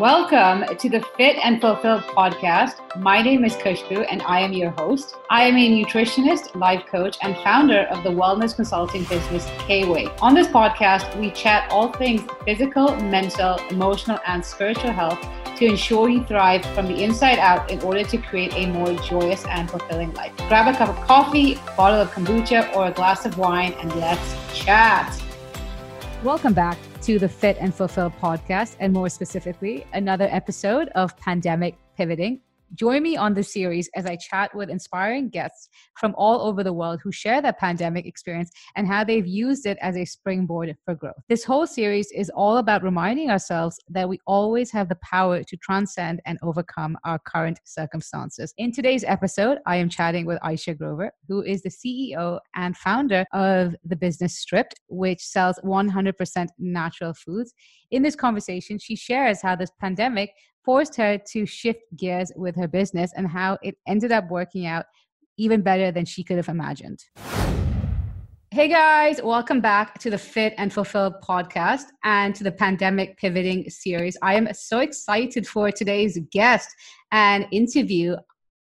Welcome to the Fit and Fulfilled podcast. My name is Khushbu and I am your host. I am a nutritionist, life coach, and founder of the wellness consulting business K-Way. On this podcast, we chat all things physical, mental, emotional, and spiritual health to ensure you thrive from the inside out in order to create a more joyous and fulfilling life. Grab a cup of coffee, a bottle of kombucha, or a glass of wine, and let's chat. Welcome back to the Fit and Fulfill podcast, and more specifically, another episode of Pandemic Pivoting. Join me on this series as I chat with inspiring guests from all over the world who share their pandemic experience and how they've used it as a springboard for growth. This whole series is all about reminding ourselves that we always have the power to transcend and overcome our current circumstances. In today's episode, I am chatting with Ayesha Grover, who is the CEO and founder of the business Stripped, which sells 100% natural foods. In this conversation, she shares how this pandemic forced her to shift gears with her business and how it ended up working out even better than she could have imagined. Hey guys, welcome back to the Fit and Fulfill podcast and to the Pandemic Pivoting series. I am so excited for today's guest and interview.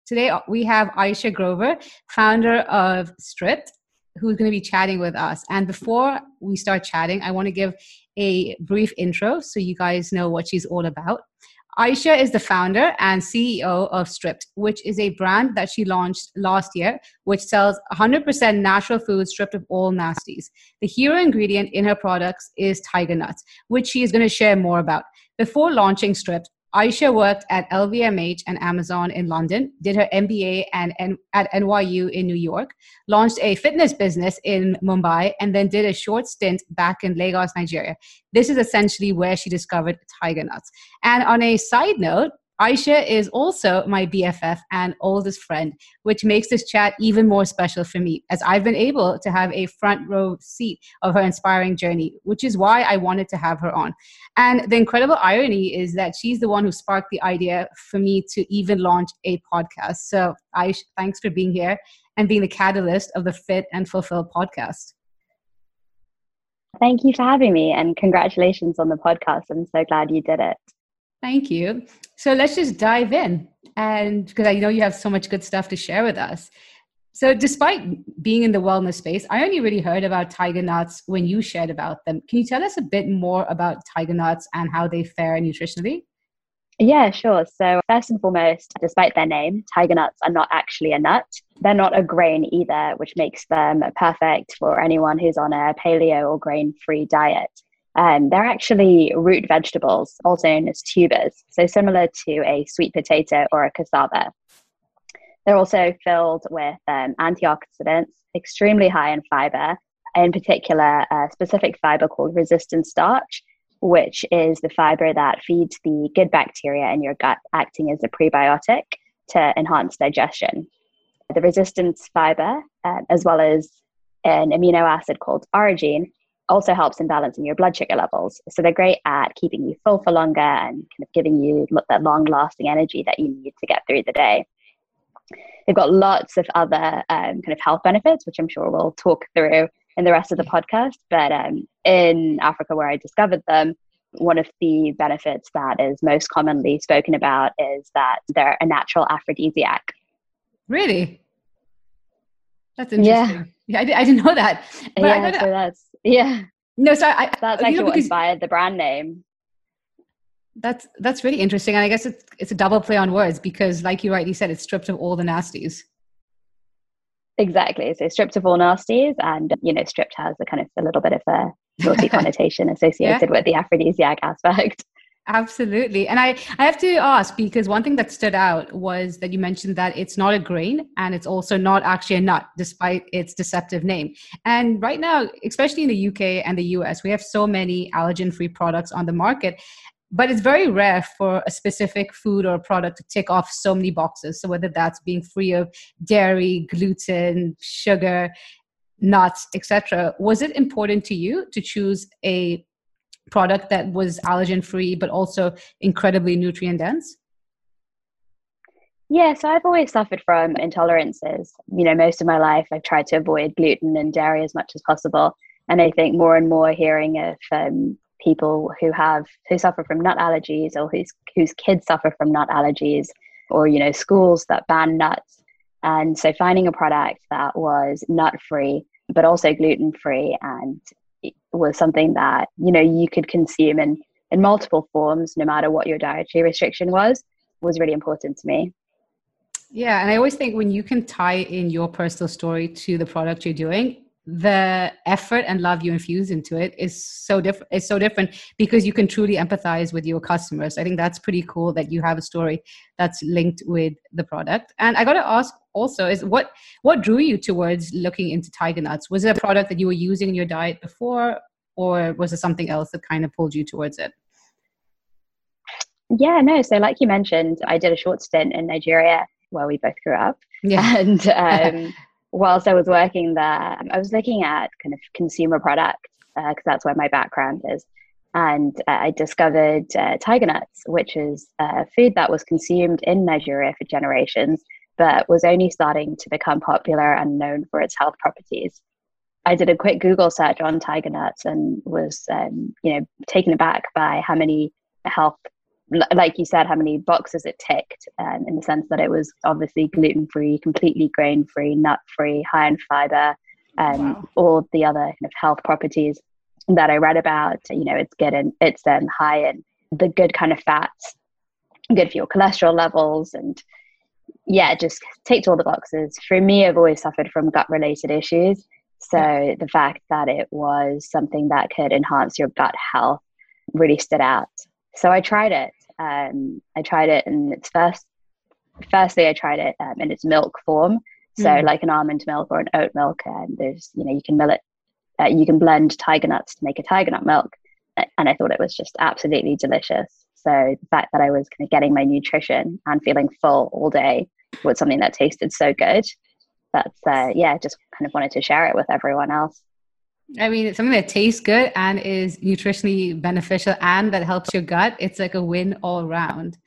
Today uh, we have Ayesha Grover, founder of Stripped, who's going to be chatting with us. And before we start chatting, I want to give a brief intro so you guys know what she's all about. Ayesha is the founder and CEO of Stripped, which is a brand that she launched last year, which sells 100% natural food stripped of all nasties. The hero ingredient in her products is tiger nuts, which she is going to share more about. Before launching Stripped, Ayesha worked at LVMH and Amazon in London, did her MBA and, and, at NYU in New York, launched a fitness business in Mumbai, and then did a short stint back in Lagos, Nigeria. This is essentially where she discovered tiger nuts. And on a side note, Ayesha is also my BFF and oldest friend, which makes this chat even more special for me, as I've been able to have a front row seat of her inspiring journey, which is why I wanted to have her on. And the incredible irony is that she's the one who sparked the idea for me to even launch a podcast. So, Ayesha, thanks for being here and being the catalyst of the Fit and Fulfill podcast. Thank you for having me and congratulations on the podcast. I'm so glad you did it. Thank you. So let's just dive in. And because I know you have so much good stuff to share with us. So, despite being in the wellness space, I only really heard about tiger nuts when you shared about them. Can you tell us a bit more about tiger nuts and how they fare nutritionally? Yeah, sure. So, first and foremost, despite their name, tiger nuts are not actually a nut. They're not a grain either, which makes them perfect for anyone who's on a paleo or grain free diet. Um, they're actually root vegetables, also known as tubers, so similar to a sweet potato or a cassava. They're also filled with um, antioxidants, extremely high in fiber, in particular, a specific fiber called resistant starch, which is the fiber that feeds the good bacteria in your gut, acting as a prebiotic to enhance digestion. The resistance fiber, uh, as well as an amino acid called arginine, also helps in balancing your blood sugar levels. So they're great at keeping you full for longer and kind of giving you that long lasting energy that you need to get through the day. They've got lots of other um, kind of health benefits, which I'm sure we'll talk through in the rest of the podcast. But um, in Africa, where I discovered them, one of the benefits that is most commonly spoken about is that they're a natural aphrodisiac. Really? That's interesting. Yeah, yeah I, I, didn't know that. But yeah, so that's yeah. No, so I, that's actually know, what inspired the brand name. That's that's really interesting, and I guess it's it's a double play on words because, like you rightly said, it's stripped of all the nasties. Exactly. So stripped of all nasties, and you know, stripped has a kind of a little bit of a naughty connotation associated yeah. with the aphrodisiac aspect. Absolutely. And I, I have to ask because one thing that stood out was that you mentioned that it's not a grain and it's also not actually a nut, despite its deceptive name. And right now, especially in the UK and the US, we have so many allergen free products on the market. But it's very rare for a specific food or product to tick off so many boxes. So, whether that's being free of dairy, gluten, sugar, nuts, etc., was it important to you to choose a product that was allergen free but also incredibly nutrient dense? Yeah, so I've always suffered from intolerances. You know, most of my life I've tried to avoid gluten and dairy as much as possible. And I think more and more hearing of um, people who have who suffer from nut allergies or whose whose kids suffer from nut allergies or you know schools that ban nuts and so finding a product that was nut free but also gluten free and was something that you know you could consume in in multiple forms no matter what your dietary restriction was was really important to me. Yeah and i always think when you can tie in your personal story to the product you're doing the effort and love you infuse into it is so different it's so different because you can truly empathize with your customers. I think that's pretty cool that you have a story that's linked with the product. And i got to ask also is what what drew you towards looking into tiger nuts? Was it a product that you were using in your diet before or was it something else that kind of pulled you towards it? Yeah no so like you mentioned i did a short stint in nigeria where we both grew up. Yeah. and um, whilst I was working there, I was looking at kind of consumer products because uh, that's where my background is. And uh, I discovered uh, tiger nuts, which is a food that was consumed in Nigeria for generations, but was only starting to become popular and known for its health properties. I did a quick Google search on tiger nuts and was, um, you know, taken aback by how many health like you said, how many boxes it ticked, um, in the sense that it was obviously gluten free, completely grain free, nut free, high in fiber, um, wow. all the other kind of health properties that I read about. You know, it's getting it's then high in the good kind of fats, good for your cholesterol levels, and yeah, it just ticked all the boxes. For me, I've always suffered from gut related issues. So the fact that it was something that could enhance your gut health really stood out. So I tried it. Um, I tried it in its first. Firstly, I tried it um, in its milk form, so mm. like an almond milk or an oat milk. And there's, you know, you can mill it. Uh, you can blend tiger nuts to make a tiger nut milk, and I thought it was just absolutely delicious. So the fact that I was kind of getting my nutrition and feeling full all day was something that tasted so good. That's uh, yeah, just kind of wanted to share it with everyone else. I mean, something that tastes good and is nutritionally beneficial and that helps your gut. It's like a win all around.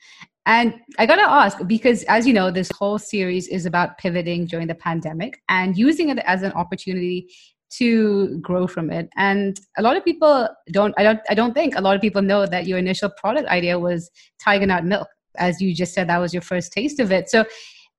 And I got to ask because, as you know, this whole series is about pivoting during the pandemic and using it as an opportunity to grow from it. And a lot of people don't. I don't. I don't think a lot of people know that your initial product idea was Tiger Nut Milk. As you just said, that was your first taste of it. So,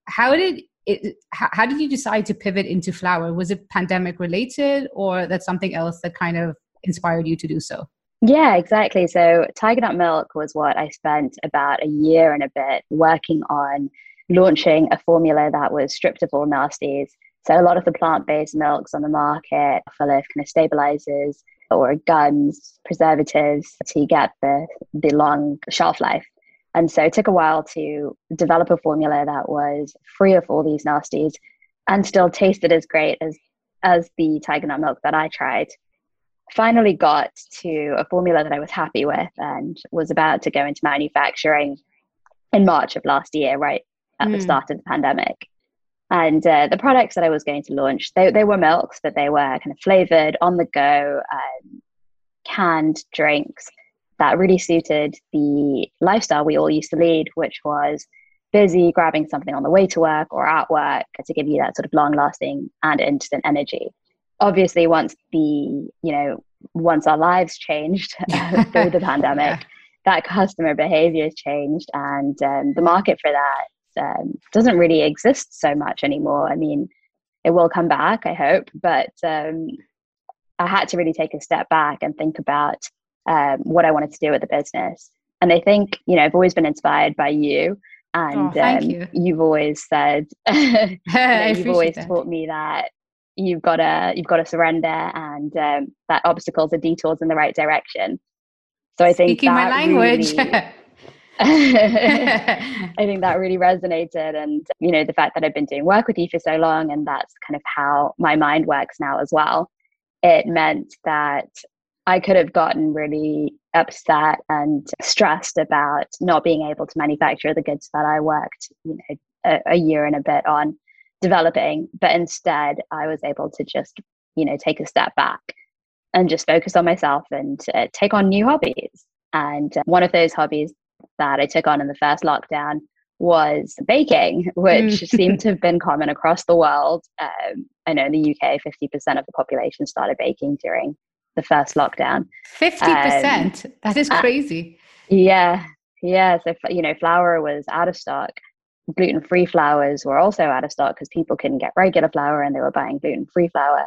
how did it, how, how did you decide to pivot into flour? Was it pandemic related, or that's something else that kind of inspired you to do so? Yeah, exactly. So, Tiger Nut Milk was what I spent about a year and a bit working on launching a formula that was stripped of all nasties. So, a lot of the plant based milks on the market are full of kind of stabilizers or gums, preservatives to get the, the long shelf life. And so it took a while to develop a formula that was free of all these nasties and still tasted as great as as the tiger nut milk that I tried. Finally got to a formula that I was happy with and was about to go into manufacturing in March of last year, right at mm. the hmm. start of the pandemic. And uh, the products that I was going to launch, they, they were milks, but they were kind of flavored on the go, um, canned drinks that really suited the lifestyle we all used to lead, which was busy grabbing something on the way to work or at work to give you that sort of long lasting and instant energy. Obviously, once the, you know, once our lives changed through the pandemic, yeah. that customer behavior has changed and um, the market for that um, doesn't really exist so much anymore. I mean, it will come back, I hope, but um, I had to really take a step back and think about um, what I wanted to do with the business. And I think, you know, I've always been inspired by you. And oh, um, you. you've always said, you know, you've always that. taught me that you've got to you've got to surrender and um, that obstacles are detours in the right direction. So I think speaking my language. Really, I think that really resonated. And, you know, the fact that I've been doing work with you for so long and that's kind of how my mind works now as well. It meant that I could have gotten really upset and stressed about not being able to manufacture the goods that I worked, you know, a, a year and a bit on developing. But instead, I was able to just, you know, take a step back and just focus on myself and uh, take on new hobbies. And uh, one of those hobbies that I took on in the first lockdown was baking, which seemed to have been common across the world. Um, I know in the UK, 50% of the population started baking during the first lockdown. 50%? Um, that is crazy. Uh, yeah. Yeah. So, you know, flour was out of stock. Gluten free flours were also out of stock because people couldn't get regular flour and they were buying gluten free flour.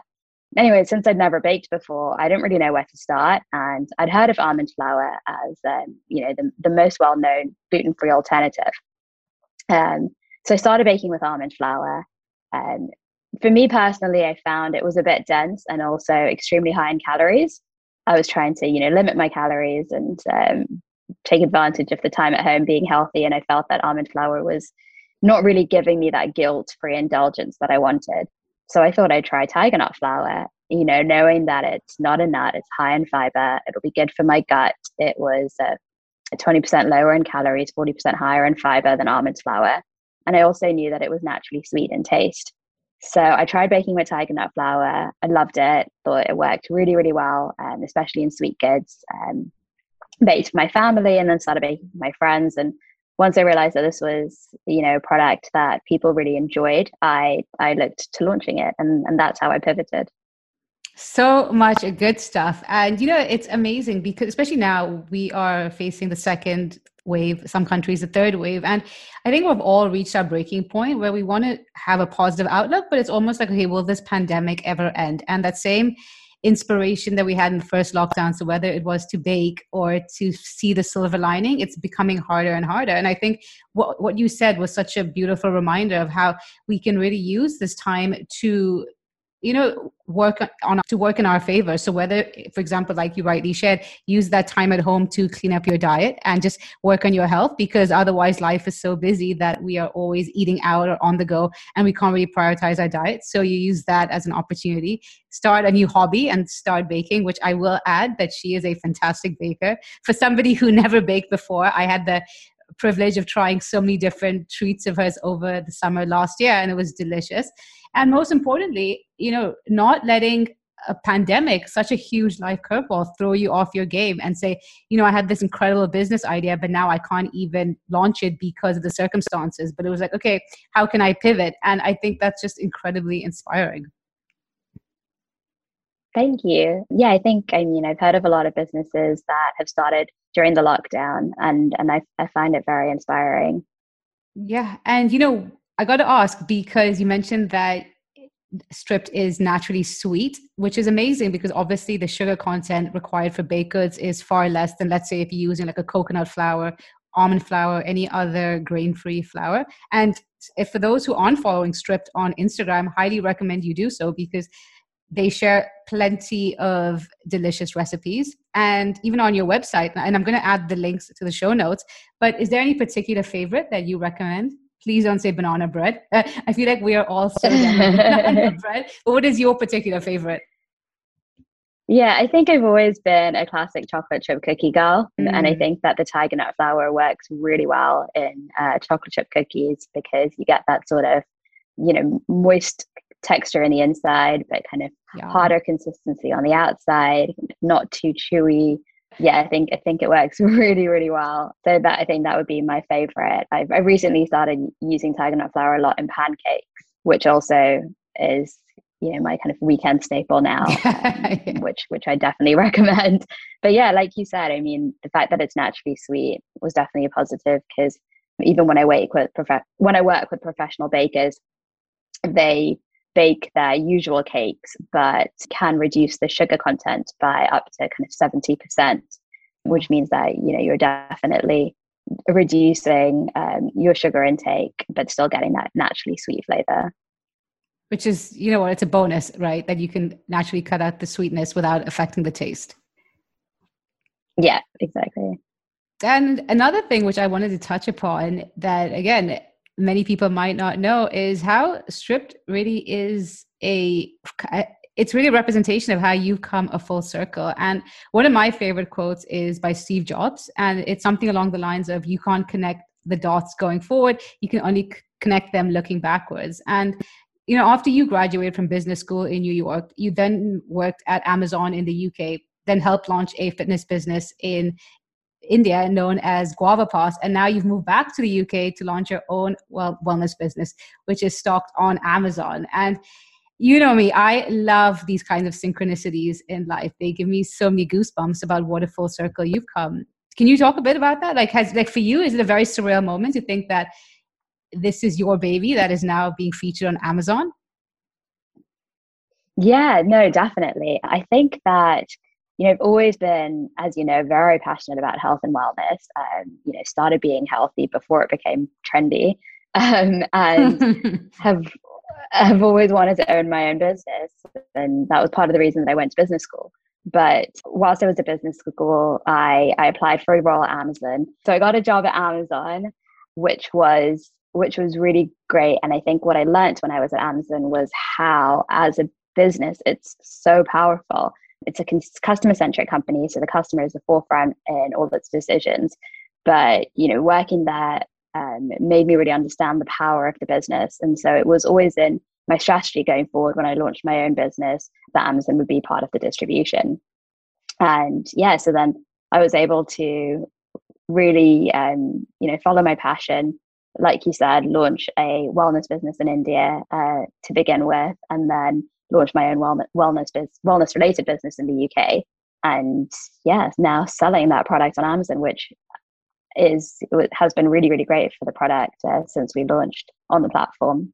Anyway, since I'd never baked before, I didn't really know where to start. And I'd heard of almond flour as, um, you know, the, the most well known gluten free alternative. Um, so I started baking with almond flour. Um, for me personally, I found it was a bit dense and also extremely high in calories. I was trying to, you know, limit my calories and um, take advantage of the time at home being healthy. And I felt that almond flour was not really giving me that guilt free indulgence that I wanted. So I thought I'd try tiger nut flour, you know, knowing that it's not a nut, it's high in fiber, it'll be good for my gut. It was uh, 20% lower in calories, 40% higher in fiber than almond flour. And I also knew that it was naturally sweet in taste. So I tried baking with tiger nut flour. I loved it. Thought it worked really, really well, um, especially in sweet goods. Um, baked for my family and then started baking for my friends. And once I realized that this was, you know, a product that people really enjoyed, I I looked to launching it, and and that's how I pivoted. So much good stuff. And, you know, it's amazing because, especially now, we are facing the second wave, some countries, a third wave. And I think we've all reached our breaking point where we want to have a positive outlook, but it's almost like, okay, will this pandemic ever end? And that same inspiration that we had in the first lockdown, so whether it was to bake or to see the silver lining, it's becoming harder and harder. And I think what, what you said was such a beautiful reminder of how we can really use this time to you know work on to work in our favor. So whether for example like you rightly shared use that time at home to clean up your diet and just work on your health because otherwise life is so busy that we are always eating out or on the go and we can't really prioritize our diet. So you use that as an opportunity. Start a new hobby and start baking which i will add that she is a fantastic baker. For somebody who never baked before i had the privilege of trying so many different treats of hers over the summer last year and it was delicious and most importantly you know not letting a pandemic such a huge life curveball throw you off your game and say you know i had this incredible business idea but now i can't even launch it because of the circumstances but it was like okay how can i pivot and i think that's just incredibly inspiring Thank you. Yeah, I think I mean I've heard of a lot of businesses that have started during the lockdown and and I I find it very inspiring. Yeah, and you know, I got to ask because you mentioned that stripped is naturally sweet, which is amazing because obviously the sugar content required for baked goods is far less than let's say if you're using like a coconut flour, almond flour, any other grain-free flour. And if for those who aren't following stripped on Instagram, highly recommend you do so because they share plenty of delicious recipes and even on your website and i'm going to add the links to the show notes but is there any particular favorite that you recommend please don't say banana bread uh, i feel like we are all so banana bread but what is your particular favorite yeah, I think I've always been a classic chocolate chip cookie girl. Mm. And I mm. think that the tiger nut flour works really well in uh, chocolate chip cookies because you get that sort of, you know, moist texture in the inside, but kind of yeah. harder consistency on the outside, not too chewy. Yeah, I think I think it works really, really well. So that I think that would be my favorite. I've I recently started using tiger nut flour a lot in pancakes, which also is you know my kind of weekend staple now, um, which which I definitely recommend. But yeah, like you said, I mean, the fact that it's naturally sweet was definitely a positive because even when I work with prof- when I work with professional bakers, they bake their usual cakes, but can reduce the sugar content by up to kind of 70%, which means that, you know, you're definitely reducing um, your sugar intake, but still getting that naturally sweet flavor. Which is, you know what, it's a bonus, right? That you can naturally cut out the sweetness without affecting the taste. Yeah, exactly. And another thing which I wanted to touch upon that, again, many people might not know is how stripped really is a it's really a representation of how you've come a full circle. And one of my favorite quotes is by Steve Jobs, and it's something along the lines of you can't connect the dots going forward, you can only connect them looking backwards. And you know, after you graduated from business school in New York, you then worked at Amazon in the UK, then helped launch a fitness business in India known as GuavaPass, and now you've moved back to the UK to launch your own well wellness business, which is stocked on Amazon. And you know me, I love these kinds of synchronicities in life. They give me so many goosebumps about what a full circle you've come. Can you talk a bit about that? Like, has like for you, is it a very surreal moment to think that this is your baby that is now being featured on Amazon? Yeah, no, definitely. I think that you know, I've always been, as you know, very passionate about health and wellness. Um, you know, started being healthy before it became trendy, um, and have have always wanted to own my own business, and that was part of the reason that I went to business school. But whilst I was at business school, I I applied for a role at Amazon. So I got a job at Amazon, which was which was really great. And I think what I learned when I was at Amazon was how, as a business, it's so powerful. It's a customer centric company, so the customer is the forefront in all its decisions. But you know, working there um, made me really understand the power of the business, and so it was always in my strategy going forward when I launched my own business that Amazon would be part of the distribution. And yeah, so then I was able to really, um, you know, follow my passion like you said, launch a wellness business in India uh, to begin with, and then launch my own wellness wellness biz- wellness related business in the UK. And yeah, now selling that product on Amazon, which is has been really really great for the product uh, since we launched on the platform.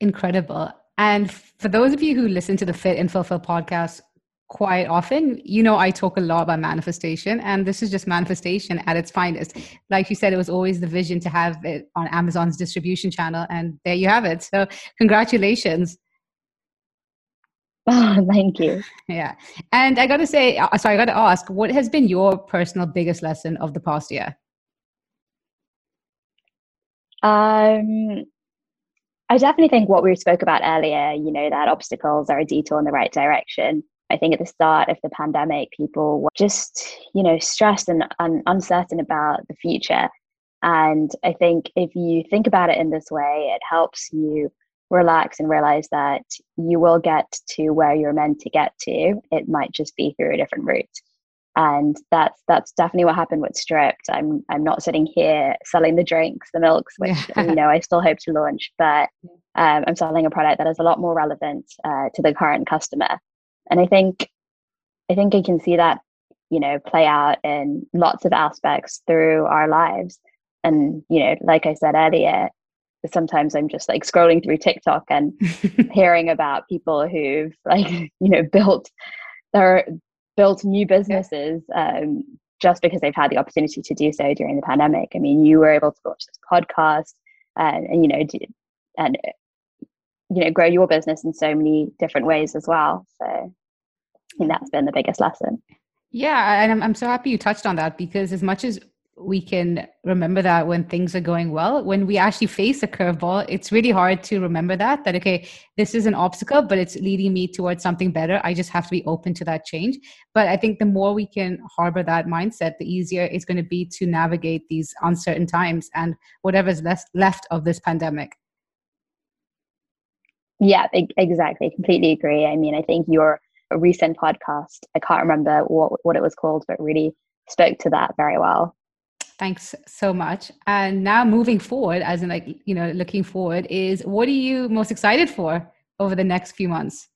Incredible. And for those of you who listen to the Fit and Fulfill podcast quite often. You know, I talk a lot about manifestation, and this is just manifestation at its finest. Like you said, it was always the vision to have it on Amazon's distribution channel, and there you have it. So, congratulations. Oh, thank you. Yeah. And I got to say, uh, sorry, I got to ask, what has been your personal biggest lesson of the past year? Um, I definitely think what we spoke about earlier, you know, that obstacles are a detour in the right direction. I think at the start of the pandemic, people were just, you know, stressed and, and uncertain about the future. And I think if you think about it in this way, it helps you relax and realize that you will get to where you're meant to get to. It might just be through a different route. And that's that's definitely what happened with Stripped. I'm I'm not sitting here selling the drinks, the milks, which yeah. you know I still hope to launch, but um, I'm selling a product that is a lot more relevant uh, to the current customer and i think i think i can see that you know play out in lots of aspects through our lives and you know like i said earlier sometimes i'm just like scrolling through tiktok and hearing about people who've like you know built their built new businesses um, just because they've had the opportunity to do so during the pandemic. I mean you were able to launch this podcast and, and you know and you know grow your business in so many different ways as well. So i think that's been the biggest lesson. Yeah and I'm, I'm so happy you touched on that because as much as we can remember that when things are going well when we actually face a curveball it's really hard to remember that that okay this is an obstacle but it's leading me towards something better i just have to be open to that change but i think the more we can harbor that mindset the easier it's going to be to navigate these uncertain times and whatever's left left of this pandemic yeah, exactly. Completely agree. I mean, I think your recent podcast, I can't remember what, what it was called, but really spoke to that very well. Thanks so much. And now moving forward, as in like, you know, looking forward, is what are you most excited for over the next few months?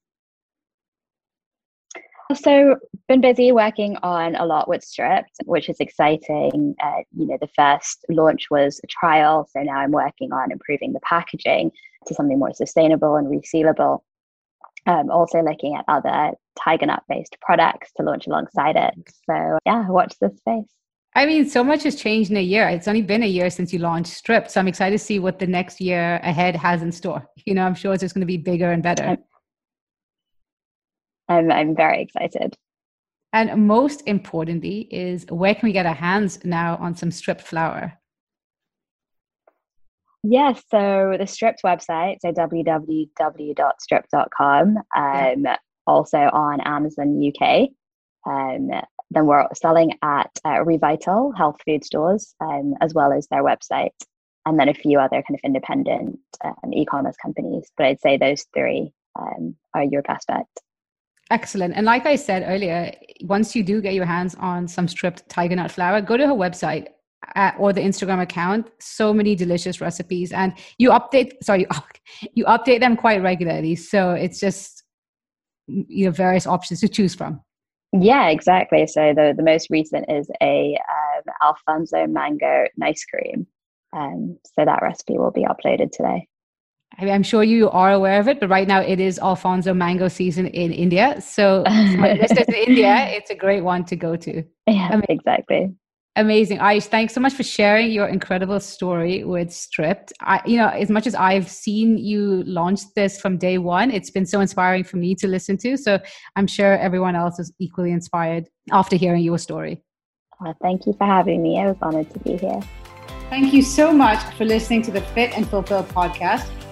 So, been busy working on a lot with Stripped, which is exciting. Uh, you know, the first launch was a trial, so now I'm working on improving the packaging to something more sustainable and resealable. Um, also looking at other tiger nut based products to launch alongside it. So yeah, watch this space. I mean, so much has changed in a year. It's only been a year since you launched Strip, So I'm excited to see what the next year ahead has in store. You know, I'm sure it's just going to be bigger and better. I'm, I'm very excited. And most importantly, is where can we get our hands now on some stripped flour? Yes, so the Stripped website, so www.strpd.com, um, also on Amazon UK. Um, then we're selling at uh, Revital health food stores, um, as well as their website, and then a few other kind of independent um, e-commerce companies. But I'd say those three um, are your best bet. Excellent. And like I said earlier, once you do get your hands on some stripped tiger nut flour, go to her website uh, or the Instagram account. So many delicious recipes, and you update. Sorry, you update them quite regularly. So it's just you know various options to choose from. Yeah, exactly. So the the most recent is a um, Alphonso mango nice cream. Um, so that recipe will be uploaded today. I'm sure you are aware of it, but right now it is Alphonso mango season in India. So, listeners in India, it's a great one to go to. Yeah, I mean, exactly. Amazing. Aish, thanks so much for sharing your incredible story with Stripped. I, you know, as much as I've seen you launch this from day one, it's been so inspiring for me to listen to. So I'm sure everyone else is equally inspired after hearing your story. Well, thank you for having me. I was honored to be here. Thank you so much for listening to the Fit and Fulfill podcast.